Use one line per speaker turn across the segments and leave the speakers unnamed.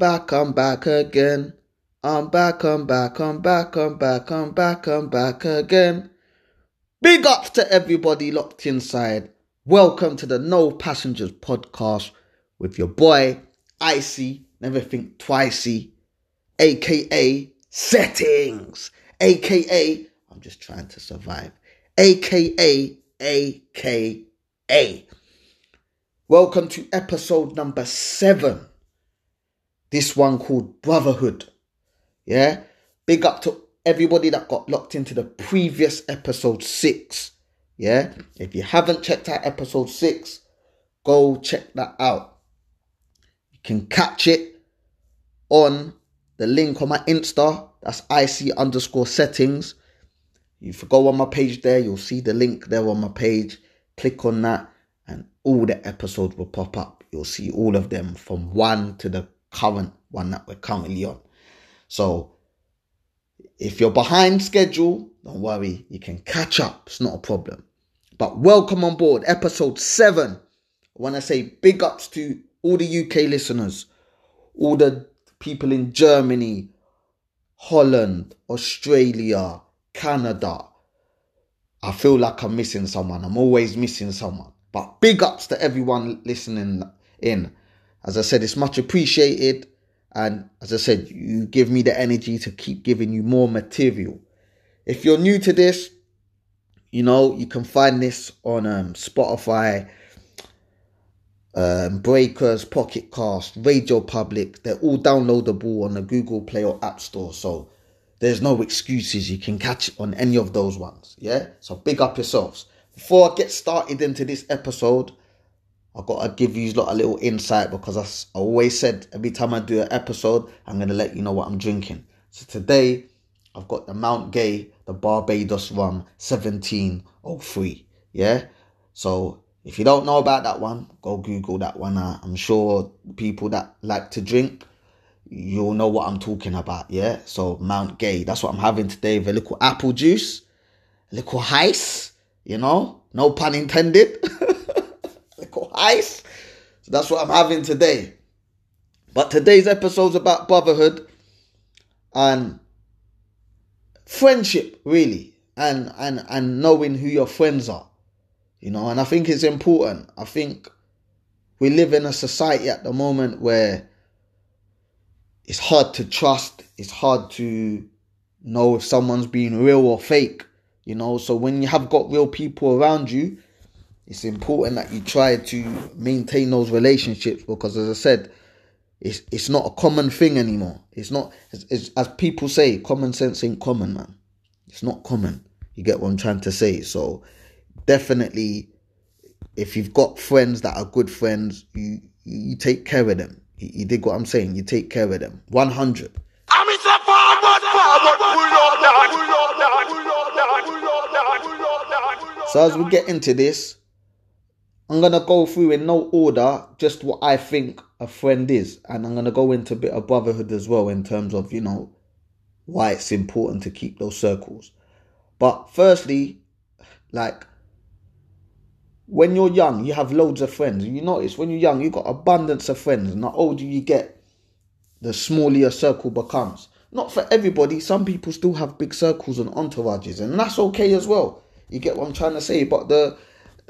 back, I'm back again. I'm back, I'm back, I'm back, I'm back, I'm back, I'm back again. Big ups to everybody locked inside. Welcome to the No Passengers podcast with your boy, Icy, Never Think Twicey, aka Settings, aka I'm just trying to survive, aka aka. Welcome to episode number seven. This one called Brotherhood. Yeah? Big up to everybody that got locked into the previous episode six. Yeah? If you haven't checked out episode six, go check that out. You can catch it on the link on my Insta. That's IC underscore settings. If you go on my page there, you'll see the link there on my page. Click on that and all the episodes will pop up. You'll see all of them from one to the current one that we're currently on. So if you're behind schedule, don't worry, you can catch up. It's not a problem. But welcome on board, episode seven. I want to say big ups to all the UK listeners, all the people in Germany, Holland, Australia, Canada. I feel like I'm missing someone. I'm always missing someone. But big ups to everyone listening in. As I said, it's much appreciated. And as I said, you give me the energy to keep giving you more material. If you're new to this, you know, you can find this on um, Spotify, um, Breakers, Pocket Cast, Radio Public. They're all downloadable on the Google Play or App Store. So there's no excuses. You can catch on any of those ones. Yeah. So big up yourselves. Before I get started into this episode, I've got to give you lot a little insight because I always said every time I do an episode, I'm going to let you know what I'm drinking. So today, I've got the Mount Gay, the Barbados rum 1703. Yeah. So if you don't know about that one, go Google that one. Uh, I'm sure people that like to drink, you'll know what I'm talking about. Yeah. So Mount Gay, that's what I'm having today with a little apple juice, a little ice, you know, no pun intended. ice. So that's what I'm having today. But today's episode's about brotherhood and friendship, really, and and and knowing who your friends are. You know, and I think it's important. I think we live in a society at the moment where it's hard to trust, it's hard to know if someone's being real or fake. You know, so when you have got real people around you, it's important that you try to maintain those relationships because, as I said, it's it's not a common thing anymore. It's not it's, it's, as people say, common sense ain't common, man. It's not common. You get what I'm trying to say. So definitely, if you've got friends that are good friends, you you take care of them. You, you dig what I'm saying? You take care of them. One hundred. So as we get into this, I'm gonna go through in no order just what I think a friend is, and I'm gonna go into a bit of brotherhood as well in terms of you know why it's important to keep those circles. But firstly, like when you're young, you have loads of friends. You notice when you're young, you've got abundance of friends, and the older you get, the smaller your circle becomes. Not for everybody. Some people still have big circles and entourages, and that's okay as well. You get what I'm trying to say? But the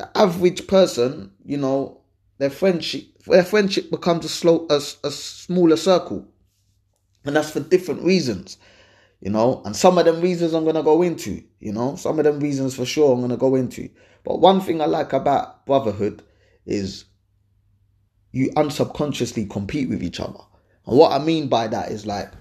the average person, you know, their friendship their friendship becomes a slow a, a smaller circle. And that's for different reasons. You know, and some of them reasons I'm gonna go into, you know, some of them reasons for sure I'm gonna go into. But one thing I like about brotherhood is you unsubconsciously compete with each other. And what I mean by that is like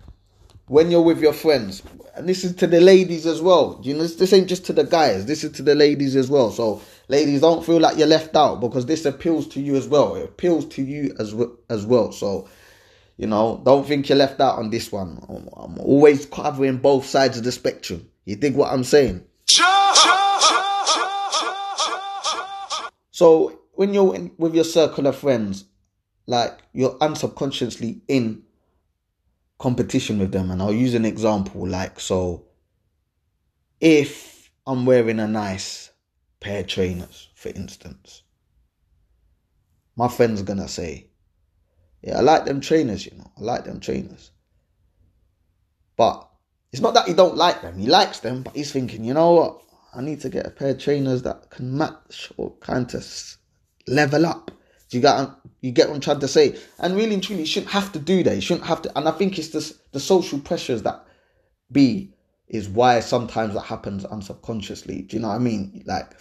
when you're with your friends, and this is to the ladies as well. You know, this, this ain't just to the guys. This is to the ladies as well. So, ladies, don't feel like you're left out because this appeals to you as well. It appeals to you as as well. So, you know, don't think you're left out on this one. I'm always covering both sides of the spectrum. You dig what I'm saying? So, when you're in, with your circle of friends, like you're unsubconsciously in competition with them. And I'll use an example like so if I'm wearing a nice pair trainers, for instance, my friend's gonna say, Yeah, I like them trainers, you know, I like them trainers. But it's not that he don't like them, he likes them, but he's thinking, you know what? I need to get a pair of trainers that can match or kind of level up. Do you get you get what I'm trying to say? And really and truly, you shouldn't have to do that. You shouldn't have to. And I think it's this the social pressures that be is why sometimes that happens unsubconsciously. Do you know what I mean? Like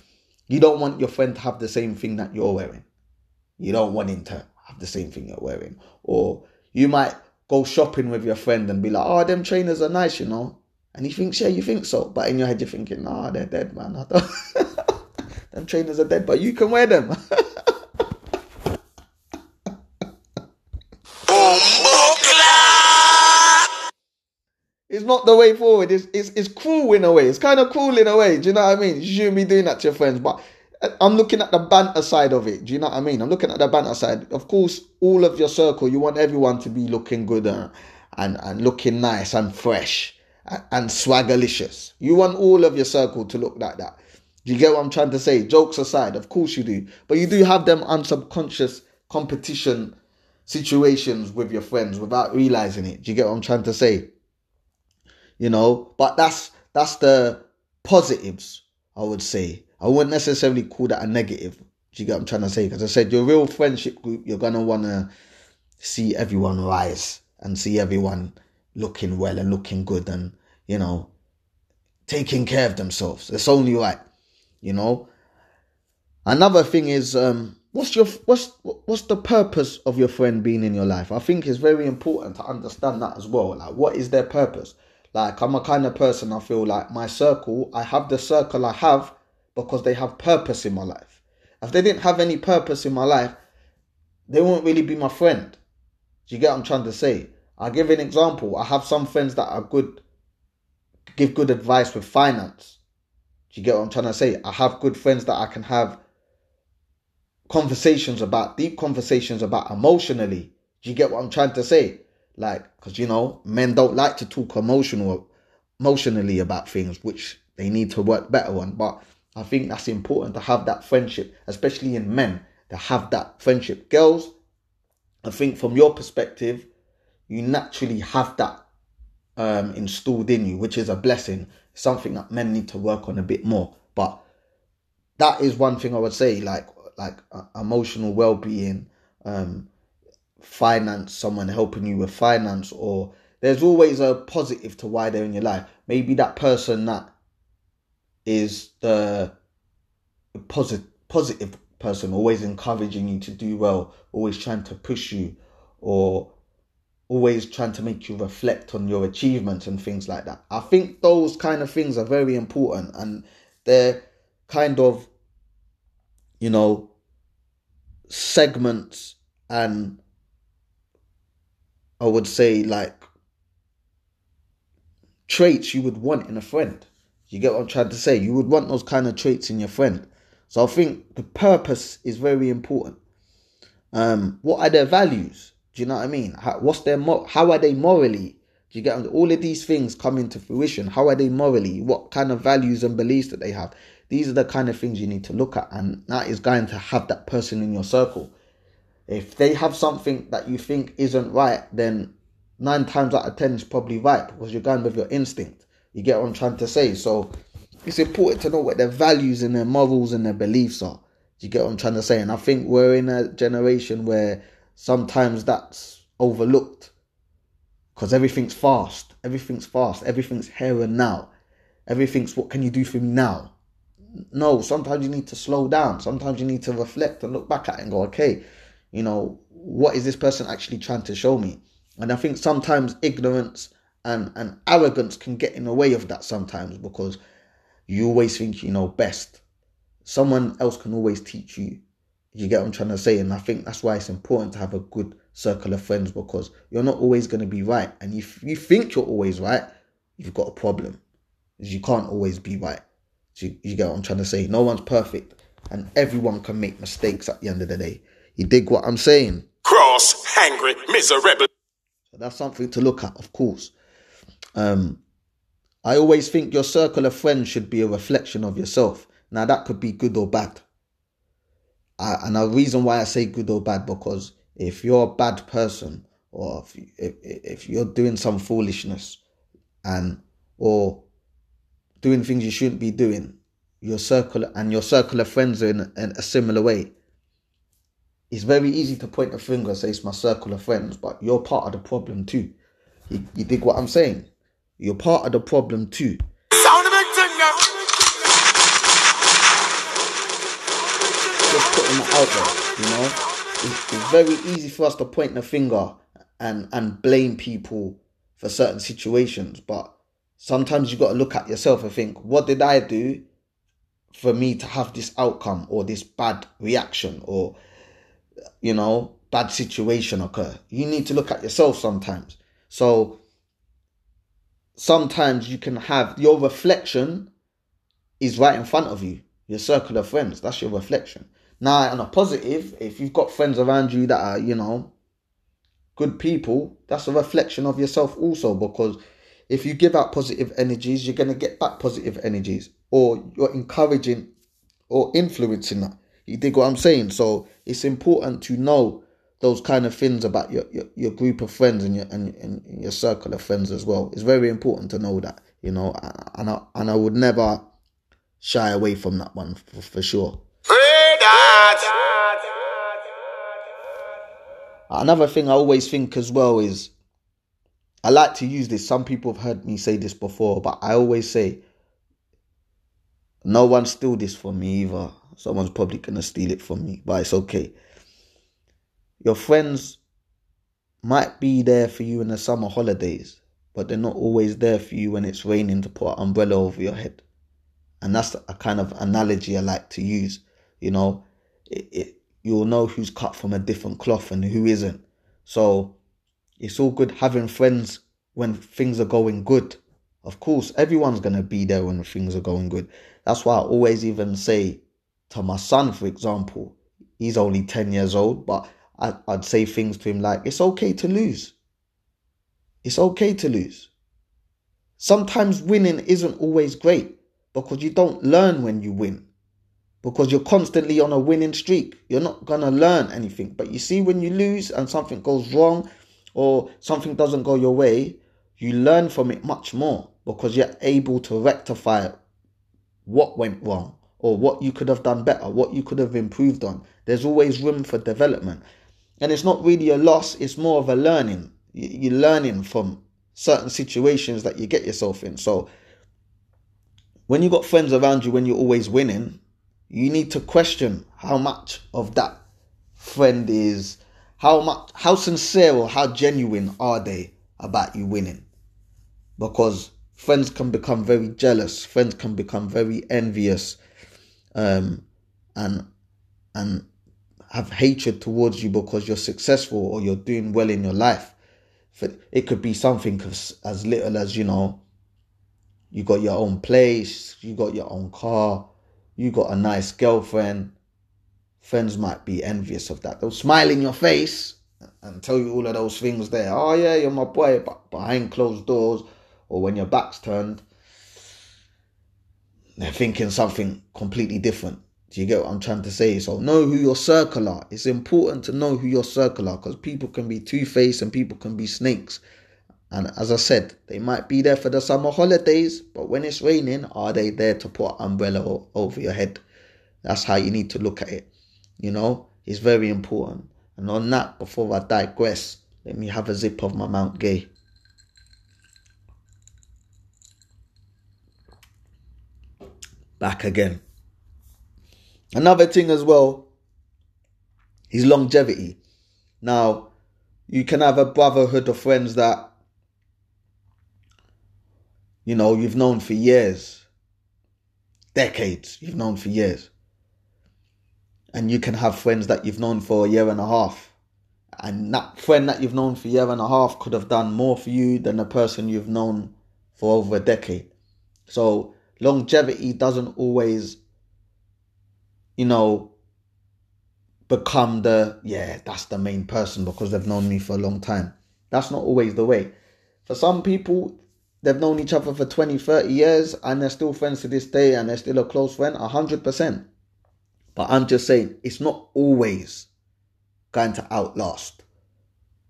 you don't want your friend to have the same thing that you're wearing. You don't want him to have the same thing you're wearing. Or you might go shopping with your friend and be like, "Oh, them trainers are nice," you know. And he thinks, "Yeah, you think so," but in your head you're thinking, "Nah, they're dead, man. them trainers are dead, but you can wear them." not the way forward. It's, it's, it's cruel in a way. It's kind of cruel in a way. Do you know what I mean? You shouldn't be doing that to your friends. But uh, I'm looking at the banter side of it. Do you know what I mean? I'm looking at the banter side. Of course, all of your circle, you want everyone to be looking good and, and, and looking nice and fresh and, and swaggerlicious. You want all of your circle to look like that. Do you get what I'm trying to say? Jokes aside, of course you do. But you do have them unsubconscious competition situations with your friends without realizing it. Do you get what I'm trying to say? You know. But that's that's the positives, I would say. I wouldn't necessarily call that a negative. Do you get what I'm trying to say? Because I said your real friendship group, you're gonna wanna see everyone rise and see everyone looking well and looking good and you know taking care of themselves. It's only right, you know. Another thing is um what's your what's what's the purpose of your friend being in your life? I think it's very important to understand that as well. Like what is their purpose? Like I'm a kind of person I feel like my circle, I have the circle I have because they have purpose in my life. If they didn't have any purpose in my life, they won't really be my friend. Do you get what I'm trying to say? I'll give an example. I have some friends that are good, give good advice with finance. Do you get what I'm trying to say? I have good friends that I can have conversations about, deep conversations about emotionally. Do you get what I'm trying to say? Like, because you know, men don't like to talk emotional, emotionally about things, which they need to work better on. But I think that's important to have that friendship, especially in men, to have that friendship. Girls, I think from your perspective, you naturally have that um, installed in you, which is a blessing. Something that men need to work on a bit more. But that is one thing I would say, like like uh, emotional well being, um, finance, someone helping you with finance, or there's always a positive to why they're in your life. Maybe that person that is the positive positive person, always encouraging you to do well, always trying to push you, or always trying to make you reflect on your achievements and things like that. I think those kind of things are very important and they're kind of, you know, segments and I would say like traits you would want in a friend. You get what I'm trying to say? You would want those kind of traits in your friend. So I think the purpose is very important. Um, what are their values? Do you know what I mean? How, what's their mo- how are they morally? Do you get all of these things come into fruition? How are they morally? What kind of values and beliefs that they have? These are the kind of things you need to look at, and that is going to have that person in your circle. If they have something that you think isn't right, then nine times out of ten is probably right because you're going with your instinct. You get what I'm trying to say? So it's important to know what their values and their morals and their beliefs are. Do you get what I'm trying to say? And I think we're in a generation where sometimes that's overlooked because everything's fast, everything's fast, everything's here and now, everything's what can you do for me now? No, sometimes you need to slow down. Sometimes you need to reflect and look back at it and go, okay, you know, what is this person actually trying to show me? And I think sometimes ignorance and, and arrogance can get in the way of that sometimes because you always think you know best. Someone else can always teach you. You get what I'm trying to say? And I think that's why it's important to have a good circle of friends because you're not always going to be right. And if you think you're always right, you've got a problem. You can't always be right. You, you get what I'm trying to say? No one's perfect. And everyone can make mistakes at the end of the day. You dig what I'm saying?
Cross, hungry, miserable.
that's something to look at, of course. Um, I always think your circle of friends should be a reflection of yourself. Now, that could be good or bad. I, and the reason why I say good or bad because if you're a bad person or if, if, if you're doing some foolishness and or doing things you shouldn't be doing, your circle and your circle of friends are in, in a similar way. It's very easy to point the finger and say it's my circle of friends, but you're part of the problem too. You, you dig what I'm saying? You're part of the problem too. Just putting it out there, you know. It's, it's very easy for us to point the finger and and blame people for certain situations, but sometimes you got to look at yourself and think, what did I do for me to have this outcome or this bad reaction or you know bad situation occur? You need to look at yourself sometimes. So sometimes you can have your reflection is right in front of you, your circle of friends. That's your reflection. Now, on a positive, if you've got friends around you that are, you know, good people, that's a reflection of yourself also. Because if you give out positive energies, you're going to get back positive energies, or you're encouraging or influencing that. You dig what I'm saying? So it's important to know those kind of things about your, your, your group of friends and your and, and your circle of friends as well. It's very important to know that, you know, and I, and I would never shy away from that one for, for sure. Another thing I always think as well is I like to use this. Some people have heard me say this before, but I always say no one steal this from me either. Someone's probably gonna steal it from me, but it's okay. Your friends might be there for you in the summer holidays, but they're not always there for you when it's raining to put an umbrella over your head. And that's a kind of analogy I like to use. You know, it, it, you'll know who's cut from a different cloth and who isn't. So it's all good having friends when things are going good. Of course, everyone's going to be there when things are going good. That's why I always even say to my son, for example, he's only 10 years old, but I, I'd say things to him like, it's okay to lose. It's okay to lose. Sometimes winning isn't always great because you don't learn when you win because you're constantly on a winning streak. You're not going to learn anything. But you see, when you lose and something goes wrong or something doesn't go your way, you learn from it much more because you're able to rectify what went wrong or what you could have done better, what you could have improved on. There's always room for development. And it's not really a loss, it's more of a learning. You're learning from certain situations that you get yourself in. So when you've got friends around you when you're always winning, you need to question how much of that friend is how much how sincere or how genuine are they about you winning because friends can become very jealous friends can become very envious um, and and have hatred towards you because you're successful or you're doing well in your life it could be something as, as little as you know you got your own place, you got your own car, you got a nice girlfriend. Friends might be envious of that. They'll smile in your face and tell you all of those things there. Oh yeah, you're my boy, but behind closed doors or when your back's turned, they're thinking something completely different. Do you get what I'm trying to say? So know who your circle are. It's important to know who your circle are because people can be two faced and people can be snakes. And as I said, they might be there for the summer holidays, but when it's raining, are they there to put an umbrella over your head? That's how you need to look at it. You know, it's very important. And on that, before I digress, let me have a zip of my Mount Gay. Back again. Another thing as well is longevity. Now, you can have a brotherhood of friends that you know, you've known for years, decades, you've known for years. And you can have friends that you've known for a year and a half. And that friend that you've known for a year and a half could have done more for you than the person you've known for over a decade. So longevity doesn't always, you know, become the, yeah, that's the main person because they've known me for a long time. That's not always the way. For some people, they've known each other for 20, 30 years and they're still friends to this day and they're still a close friend, 100%. But I'm just saying, it's not always going to outlast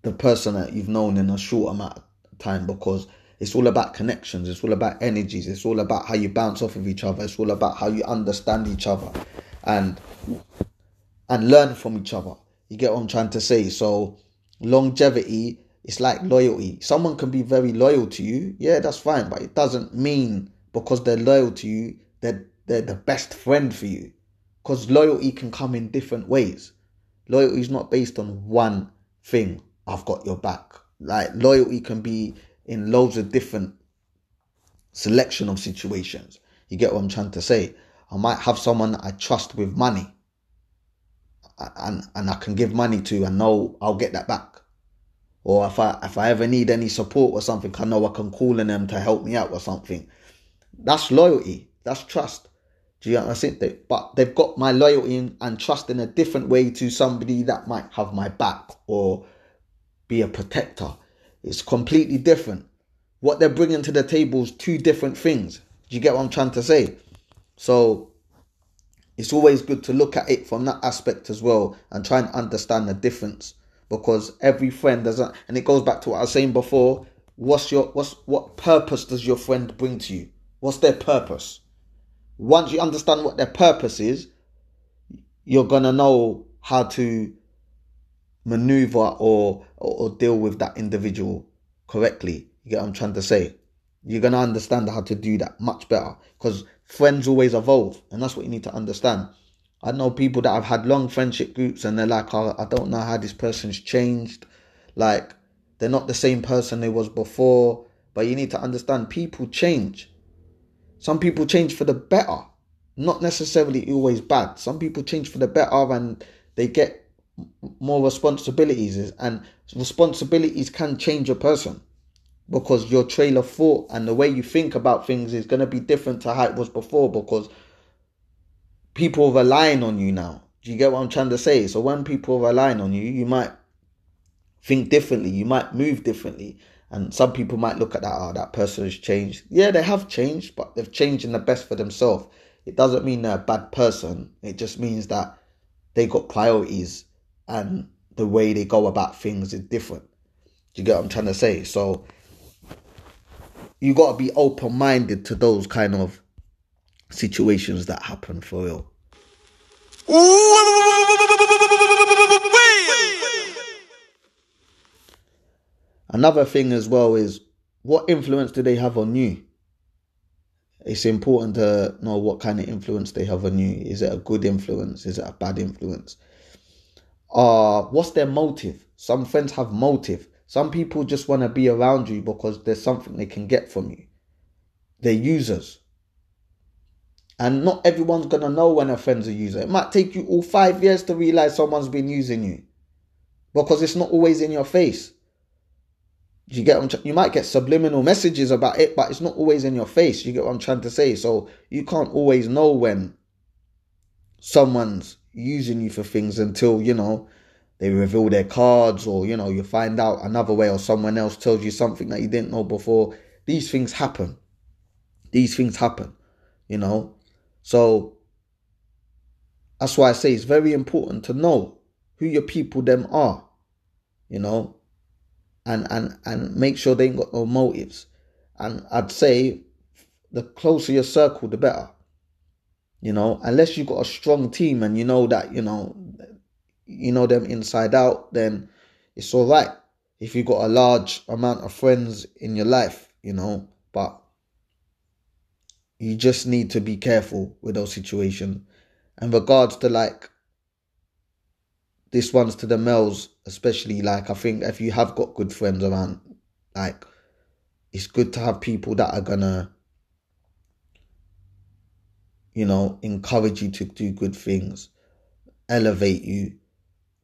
the person that you've known in a short amount of time because it's all about connections, it's all about energies, it's all about how you bounce off of each other, it's all about how you understand each other and and learn from each other. You get what I'm trying to say? So longevity it's like loyalty. Someone can be very loyal to you, yeah, that's fine, but it doesn't mean because they're loyal to you that they're, they're the best friend for you. Because loyalty can come in different ways. Loyalty is not based on one thing. I've got your back. Like loyalty can be in loads of different selection of situations. You get what I'm trying to say? I might have someone I trust with money and and I can give money to and know I'll get that back. Or if I if I ever need any support or something, I know I can call on them to help me out or something. That's loyalty. That's trust. Do you understand that? But they've got my loyalty and trust in a different way to somebody that might have my back or be a protector. It's completely different. What they're bringing to the table is two different things. Do you get what I'm trying to say? So it's always good to look at it from that aspect as well and try and understand the difference because every friend doesn't and it goes back to what I was saying before what's your what's what purpose does your friend bring to you what's their purpose once you understand what their purpose is you're gonna know how to maneuver or, or, or deal with that individual correctly you get what i'm trying to say you're gonna understand how to do that much better because friends always evolve and that's what you need to understand I know people that have had long friendship groups and they're like, oh, I don't know how this person's changed. Like, they're not the same person they was before. But you need to understand people change. Some people change for the better, not necessarily always bad. Some people change for the better and they get more responsibilities. is, And responsibilities can change a person because your trail of thought and the way you think about things is going to be different to how it was before because people are relying on you now. Do you get what I'm trying to say? So when people are relying on you, you might think differently, you might move differently. And some people might look at that, oh, that person has changed. Yeah, they have changed, but they've changed in the best for themselves. It doesn't mean they're a bad person. It just means that they got priorities and the way they go about things is different. Do you get what I'm trying to say? So you got to be open minded to those kind of situations that happen for real. Another thing as well is what influence do they have on you? It's important to know what kind of influence they have on you. Is it a good influence? Is it a bad influence? Uh, what's their motive? Some friends have motive. Some people just want to be around you because there's something they can get from you. They're users. And not everyone's gonna know when a friend's a user. It might take you all five years to realize someone's been using you. Because it's not always in your face. You get you might get subliminal messages about it, but it's not always in your face. You get what I'm trying to say? So you can't always know when someone's using you for things until, you know, they reveal their cards or, you know, you find out another way or someone else tells you something that you didn't know before. These things happen. These things happen, you know. So that's why I say it's very important to know who your people them are, you know, and and and make sure they ain't got no motives. And I'd say the closer your circle, the better. You know, unless you've got a strong team and you know that, you know, you know them inside out, then it's all right. If you've got a large amount of friends in your life, you know, but you just need to be careful with those situations. And regards to like this one's to the males, especially like I think if you have got good friends around, like it's good to have people that are gonna, you know, encourage you to do good things, elevate you,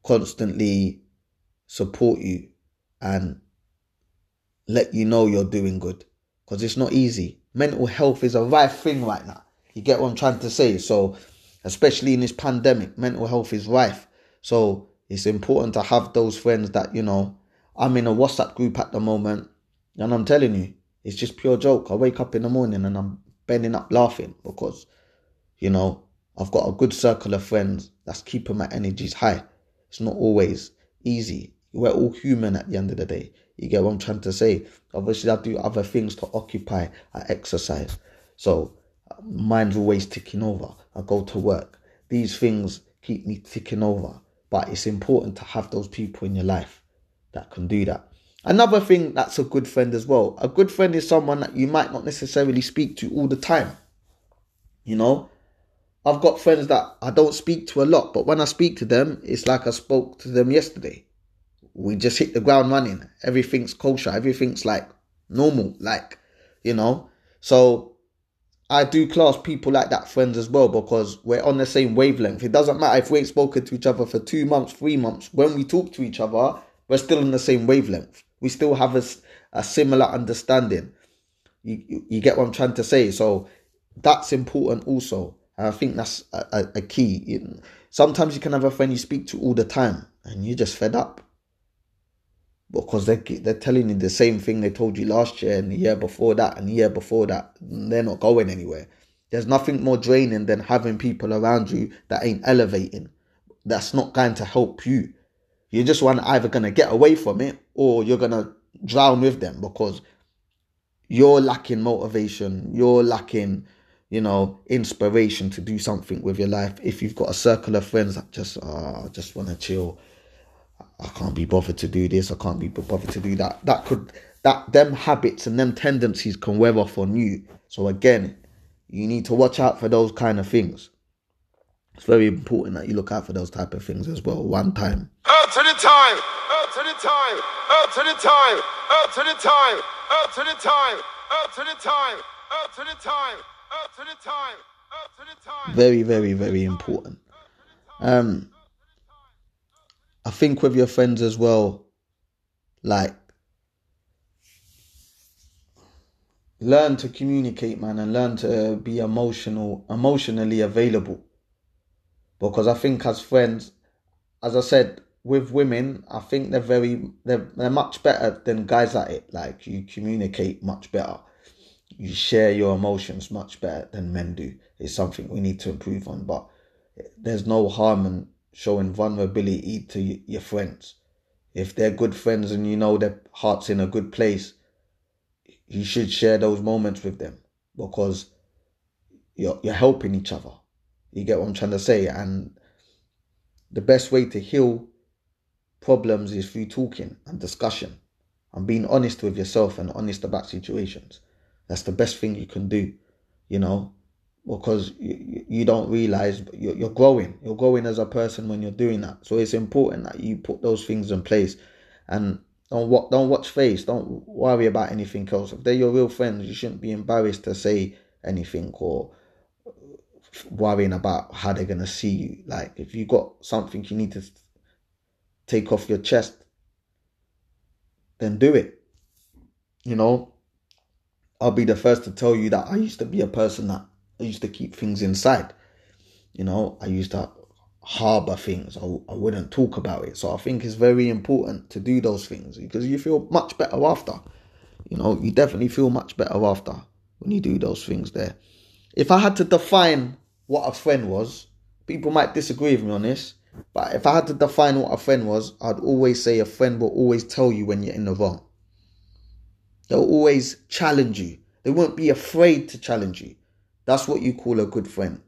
constantly support you, and let you know you're doing good. Because it's not easy mental health is a rife thing right now. You get what I'm trying to say? So, especially in this pandemic, mental health is rife. So, it's important to have those friends that, you know, I'm in a WhatsApp group at the moment, and I'm telling you, it's just pure joke. I wake up in the morning and I'm bending up laughing because, you know, I've got a good circle of friends that's keeping my energies high. It's not always easy. We're all human at the end of the day. You get what I'm trying to say? Obviously, I do other things to occupy. I exercise. So, mine's always ticking over. I go to work. These things keep me ticking over. But it's important to have those people in your life that can do that. Another thing that's a good friend as well. A good friend is someone that you might not necessarily speak to all the time. You know, I've got friends that I don't speak to a lot, but when I speak to them, it's like I spoke to them yesterday. We just hit the ground running. Everything's kosher. Everything's like normal, like, you know. So I do class people like that friends as well because we're on the same wavelength. It doesn't matter if we ain't spoken to each other for two months, three months. When we talk to each other, we're still on the same wavelength. We still have a, a similar understanding. You, you, you get what I'm trying to say? So that's important also. And I think that's a, a, a key. Sometimes you can have a friend you speak to all the time and you're just fed up because they're, they're telling you the same thing they told you last year and the year before that and the year before that. They're not going anywhere. There's nothing more draining than having people around you that ain't elevating. That's not going to help you. You're just one either gonna get away from it or you're gonna drown with them because you're lacking motivation. You're lacking you know, inspiration to do something with your life. If you've got a circle of friends that just, uh, just want to chill, I can't be bothered to do this, I can't be bothered to do that. That could, that, them habits and them tendencies can wear off on you. So again, you need to watch out for those kind of things. It's very important that you look out for those type of things as well. One time.
Up to the time. Up to the time. Up to the time. Up to the time. Up to the time. Up to the time. Up to the time.
Very, very, very important. Um, I think with your friends as well, like learn to communicate, man, and learn to be emotional, emotionally available. Because I think as friends, as I said, with women, I think they're very they're they're much better than guys at it. Like you communicate much better you share your emotions much better than men do. It's something we need to improve on. But there's no harm in showing vulnerability to your friends. If they're good friends and you know their heart's in a good place, you should share those moments with them because you're you're helping each other. You get what I'm trying to say? And the best way to heal problems is through talking and discussion and being honest with yourself and honest about situations. That's the best thing you can do, you know, because you, you don't realize you're, you're growing. You're growing as a person when you're doing that. So it's important that you put those things in place and don't watch, don't watch face. Don't worry about anything else. If they're your real friends, you shouldn't be embarrassed to say anything or worrying about how they're gonna see you. Like if you got something you need to take off your chest, then do it. You know, I'll be the first to tell you that I used to be a person that I used to keep things inside. You know, I used to harbor things. I, I wouldn't talk about it. So I think it's very important to do those things because you feel much better after. You know, you definitely feel much better after when you do those things there. If I had to define what a friend was, people might disagree with me on this, but if I had to define what a friend was, I'd always say a friend will always tell you when you're in the wrong. They'll always challenge you. They won't be afraid to challenge you. That's what you call a good friend.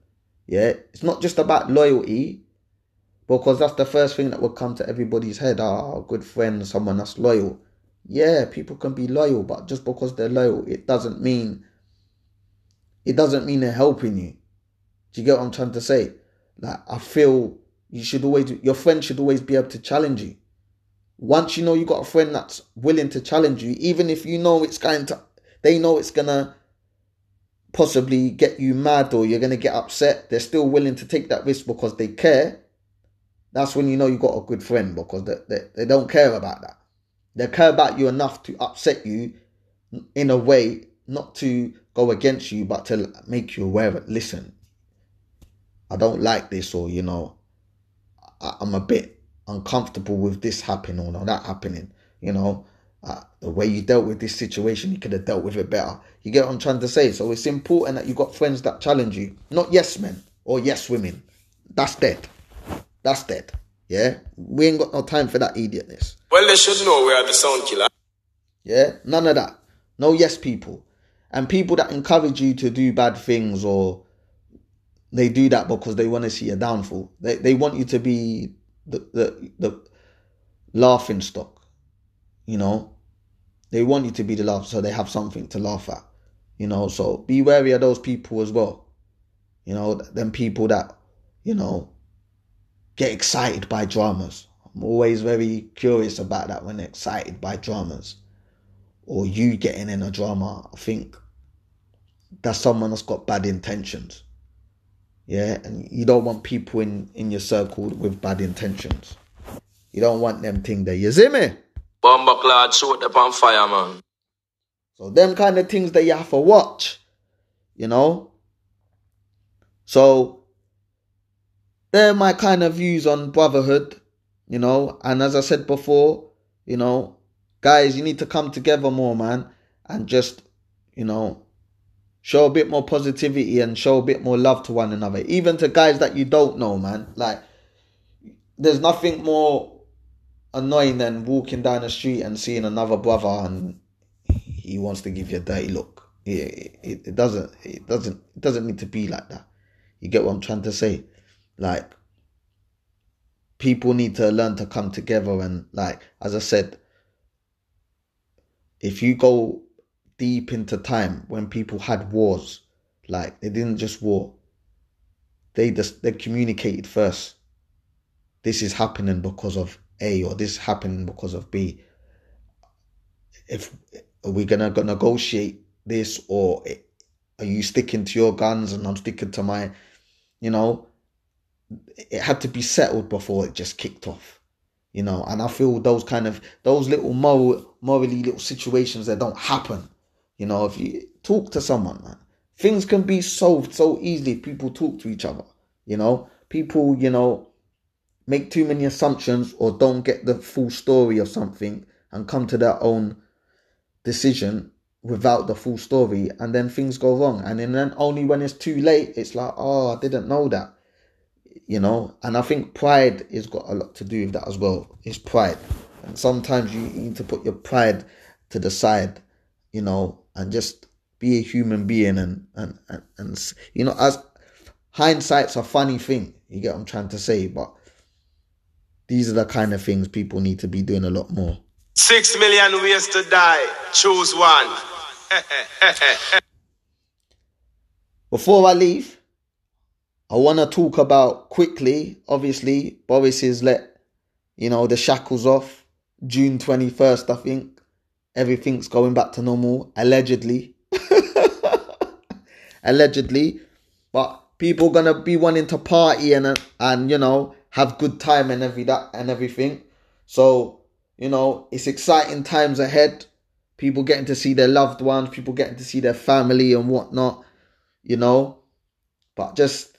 Yeah, it's not just about loyalty, because that's the first thing that will come to everybody's head. Ah, a good friend, someone that's loyal. Yeah, people can be loyal, but just because they're loyal, it doesn't mean it doesn't mean they're helping you. Do you get what I'm trying to say? Like I feel you should always your friend should always be able to challenge you. Once you know you got a friend that's willing to challenge you, even if you know it's going to, they know it's gonna possibly get you mad or you're gonna get upset, they're still willing to take that risk because they care. That's when you know you got a good friend because they, they, they don't care about that. They care about you enough to upset you in a way, not to go against you, but to make you aware of it. Listen, I don't like this, or you know, I, I'm a bit uncomfortable with this happening or that happening. you know, uh, the way you dealt with this situation, you could have dealt with it better. You get what I'm trying to say? So it's important that you got friends that challenge you, not yes men or yes women. That's dead. That's dead. Yeah, we ain't got no time for that idiotness.
Well, they should know we are the sound killer.
Yeah, none of that. No yes people. And people that encourage you to do bad things or they do that because they want to see a downfall. They they want you to be the the, the laughing stock. You know? They want you to be the laugh so they have something to laugh at. You know, so be wary of those people as well. You know, them people that, you know, get excited by dramas. I'm always very curious about that when excited by dramas. Or you getting in a drama. I think that's someone that's got bad intentions. Yeah, and you don't want people in, in your circle with bad intentions. You don't want them thing there. You see me?
Bomber clad shoot up on fire, man.
So them kind of things that you have to watch. You know? So they're my kind of views on brotherhood, you know. And as I said before, you know, guys, you need to come together more, man, and just, you know, show a bit more positivity and show a bit more love to one another, even to guys that you don't know, man. Like, there's nothing more annoying than walking down the street and seeing another brother and he wants to give you a dirty look. It, it, it doesn't it doesn't it doesn't need to be like that. You get what I'm trying to say? Like people need to learn to come together and like as I said, if you go deep into time when people had wars, like they didn't just war. They just they communicated first. This is happening because of A or this happening because of B. If are we gonna go negotiate this or are you sticking to your guns and I'm sticking to my, you know, it had to be settled before it just kicked off, you know. And I feel those kind of those little moral, morally little situations that don't happen, you know. If you talk to someone, man, things can be solved so easily if people talk to each other, you know. People, you know, make too many assumptions or don't get the full story of something and come to their own decision without the full story and then things go wrong and then only when it's too late it's like oh i didn't know that you know and i think pride has got a lot to do with that as well it's pride and sometimes you need to put your pride to the side you know and just be a human being and and and, and you know as hindsight's a funny thing you get what i'm trying to say but these are the kind of things people need to be doing a lot more
Six million ways to die. Choose one.
Before I leave, I want to talk about quickly. Obviously, Boris has let you know the shackles off. June twenty first, I think. Everything's going back to normal, allegedly. allegedly, but people gonna be wanting to party and and you know have good time and every that and everything. So you know, it's exciting times ahead. People getting to see their loved ones, people getting to see their family and whatnot, you know. But just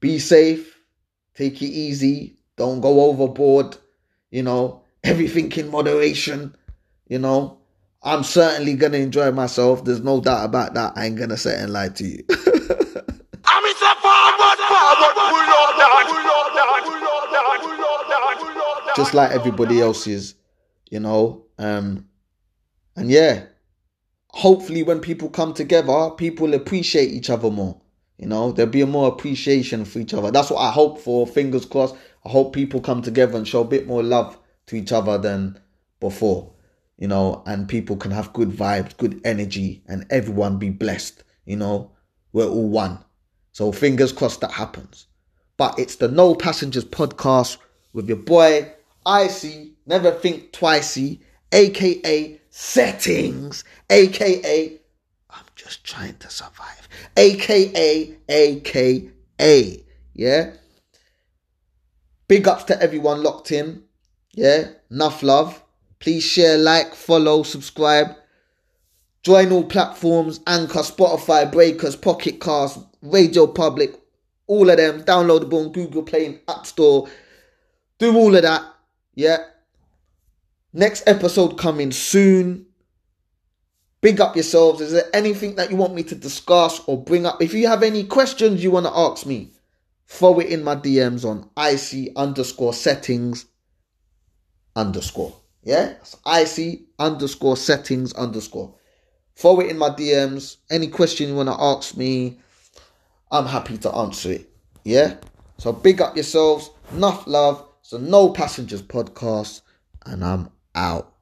be safe, take it easy, don't go overboard, you know, everything in moderation, you know. I'm certainly gonna enjoy myself. There's no doubt about that. I ain't gonna sit and lie to you. Just like everybody else is, you know. Um, and yeah, hopefully when people come together, people appreciate each other more. You know, there'll be a more appreciation for each other. That's what I hope for. Fingers crossed. I hope people come together and show a bit more love to each other than before. You know, and people can have good vibes, good energy, and everyone be blessed. You know, we're all one. So fingers crossed that happens. But it's the No Passengers podcast with your boy Icy, Never Think Twicey, aka Settings, aka I'm just trying to survive, aka aka yeah. Big ups to everyone locked in, yeah. Enough love. Please share, like, follow, subscribe. Join all platforms Anchor, Spotify, Breakers, Pocket Cast, Radio Public, all of them. Downloadable on Google Play and App Store. Do all of that. Yeah. Next episode coming soon. Big up yourselves. Is there anything that you want me to discuss or bring up? If you have any questions you want to ask me, throw it in my DMs on IC underscore settings underscore. Yeah? That's IC underscore settings underscore. Throw it in my DMs. Any question you want to ask me, I'm happy to answer it. Yeah? So big up yourselves. Enough love. So no passengers podcast. And I'm out.